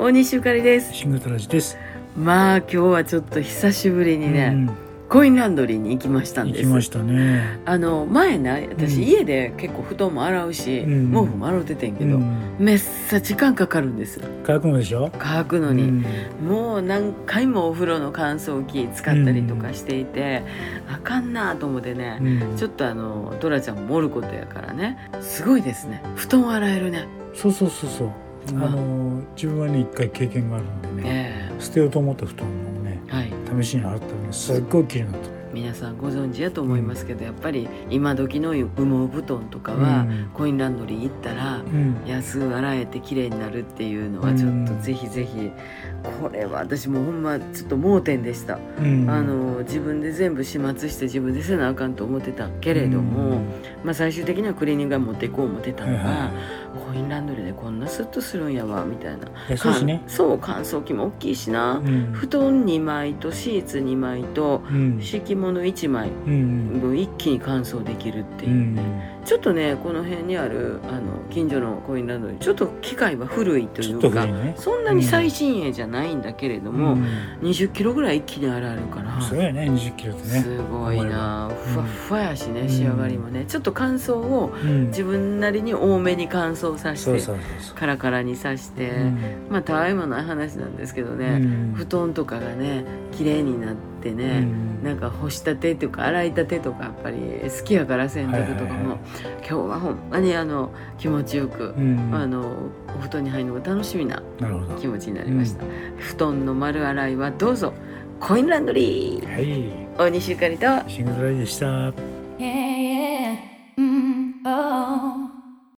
大西ゆかりです。シングルトラジです。まあ今日はちょっと久しぶりにね、うん。コインランドリーに行きましたんです。行きましたね。あの前な私、うん。家で結構布団も洗うし、うん。毛布も洗うててんけど、うん、めっさ時間かかるんです。乾くのでしょ？乾くのに、うん。もう何回もお風呂の乾燥機使ったりとかしていて、あかんなと思ってね、うん。ちょっとあのドラちゃんもおることやからね。すごいですね。布団洗えるね。そうそうそうそう。あん。の自分はね一回経験があるんでね、え捨てようと思った布団をねえはい。試しに洗ったらねすっごい綺麗になったね。皆さんご存知やと思いますけど、やっぱり今時の羽毛布団とかは、うん。コインランドリー行ったらうん。安く洗えて綺麗になるっていうのはちょっとぜひぜひこれは私もほんまちょっと盲点でした、うん。あの自分で全部始末して自分でせなあかんと思ってたけれども、まあ、最終的にはクリーニングが持っていこう思ってたのが、コインランドリーでこんなスッとするんやわみたいな。そう乾燥機も大きいしな、うん。布団2枚とシーツ2枚とうん。敷物1枚うん分一気に乾燥できるっていう。う、んちょっとねこの辺にあるあの近所のコインランドリーちょっと機械は古いというかね。そんなに最新鋭じゃないんだけれども、うん20キロぐらい一気に洗えるから、そうやね20キロってね。すごいな。ふわっふわやしね、うん仕上がりもね。ちょっと乾燥をうん。自分なりに多めに乾燥させて。カラカラにさして、うん。まあたわいもない話なんですけどね、うん。布団とかがね綺麗になってね、うんなんか干したてっていうか洗いたてとかやっぱり好きやから洗濯とかも、今日はほんまにあの気持ちよく、うんあのお布団に入るのが楽しみな。気持ちになりました、布団の丸洗いはどうぞ。コインランドリー。はい。大西ゆかりと。シングルトラジでした。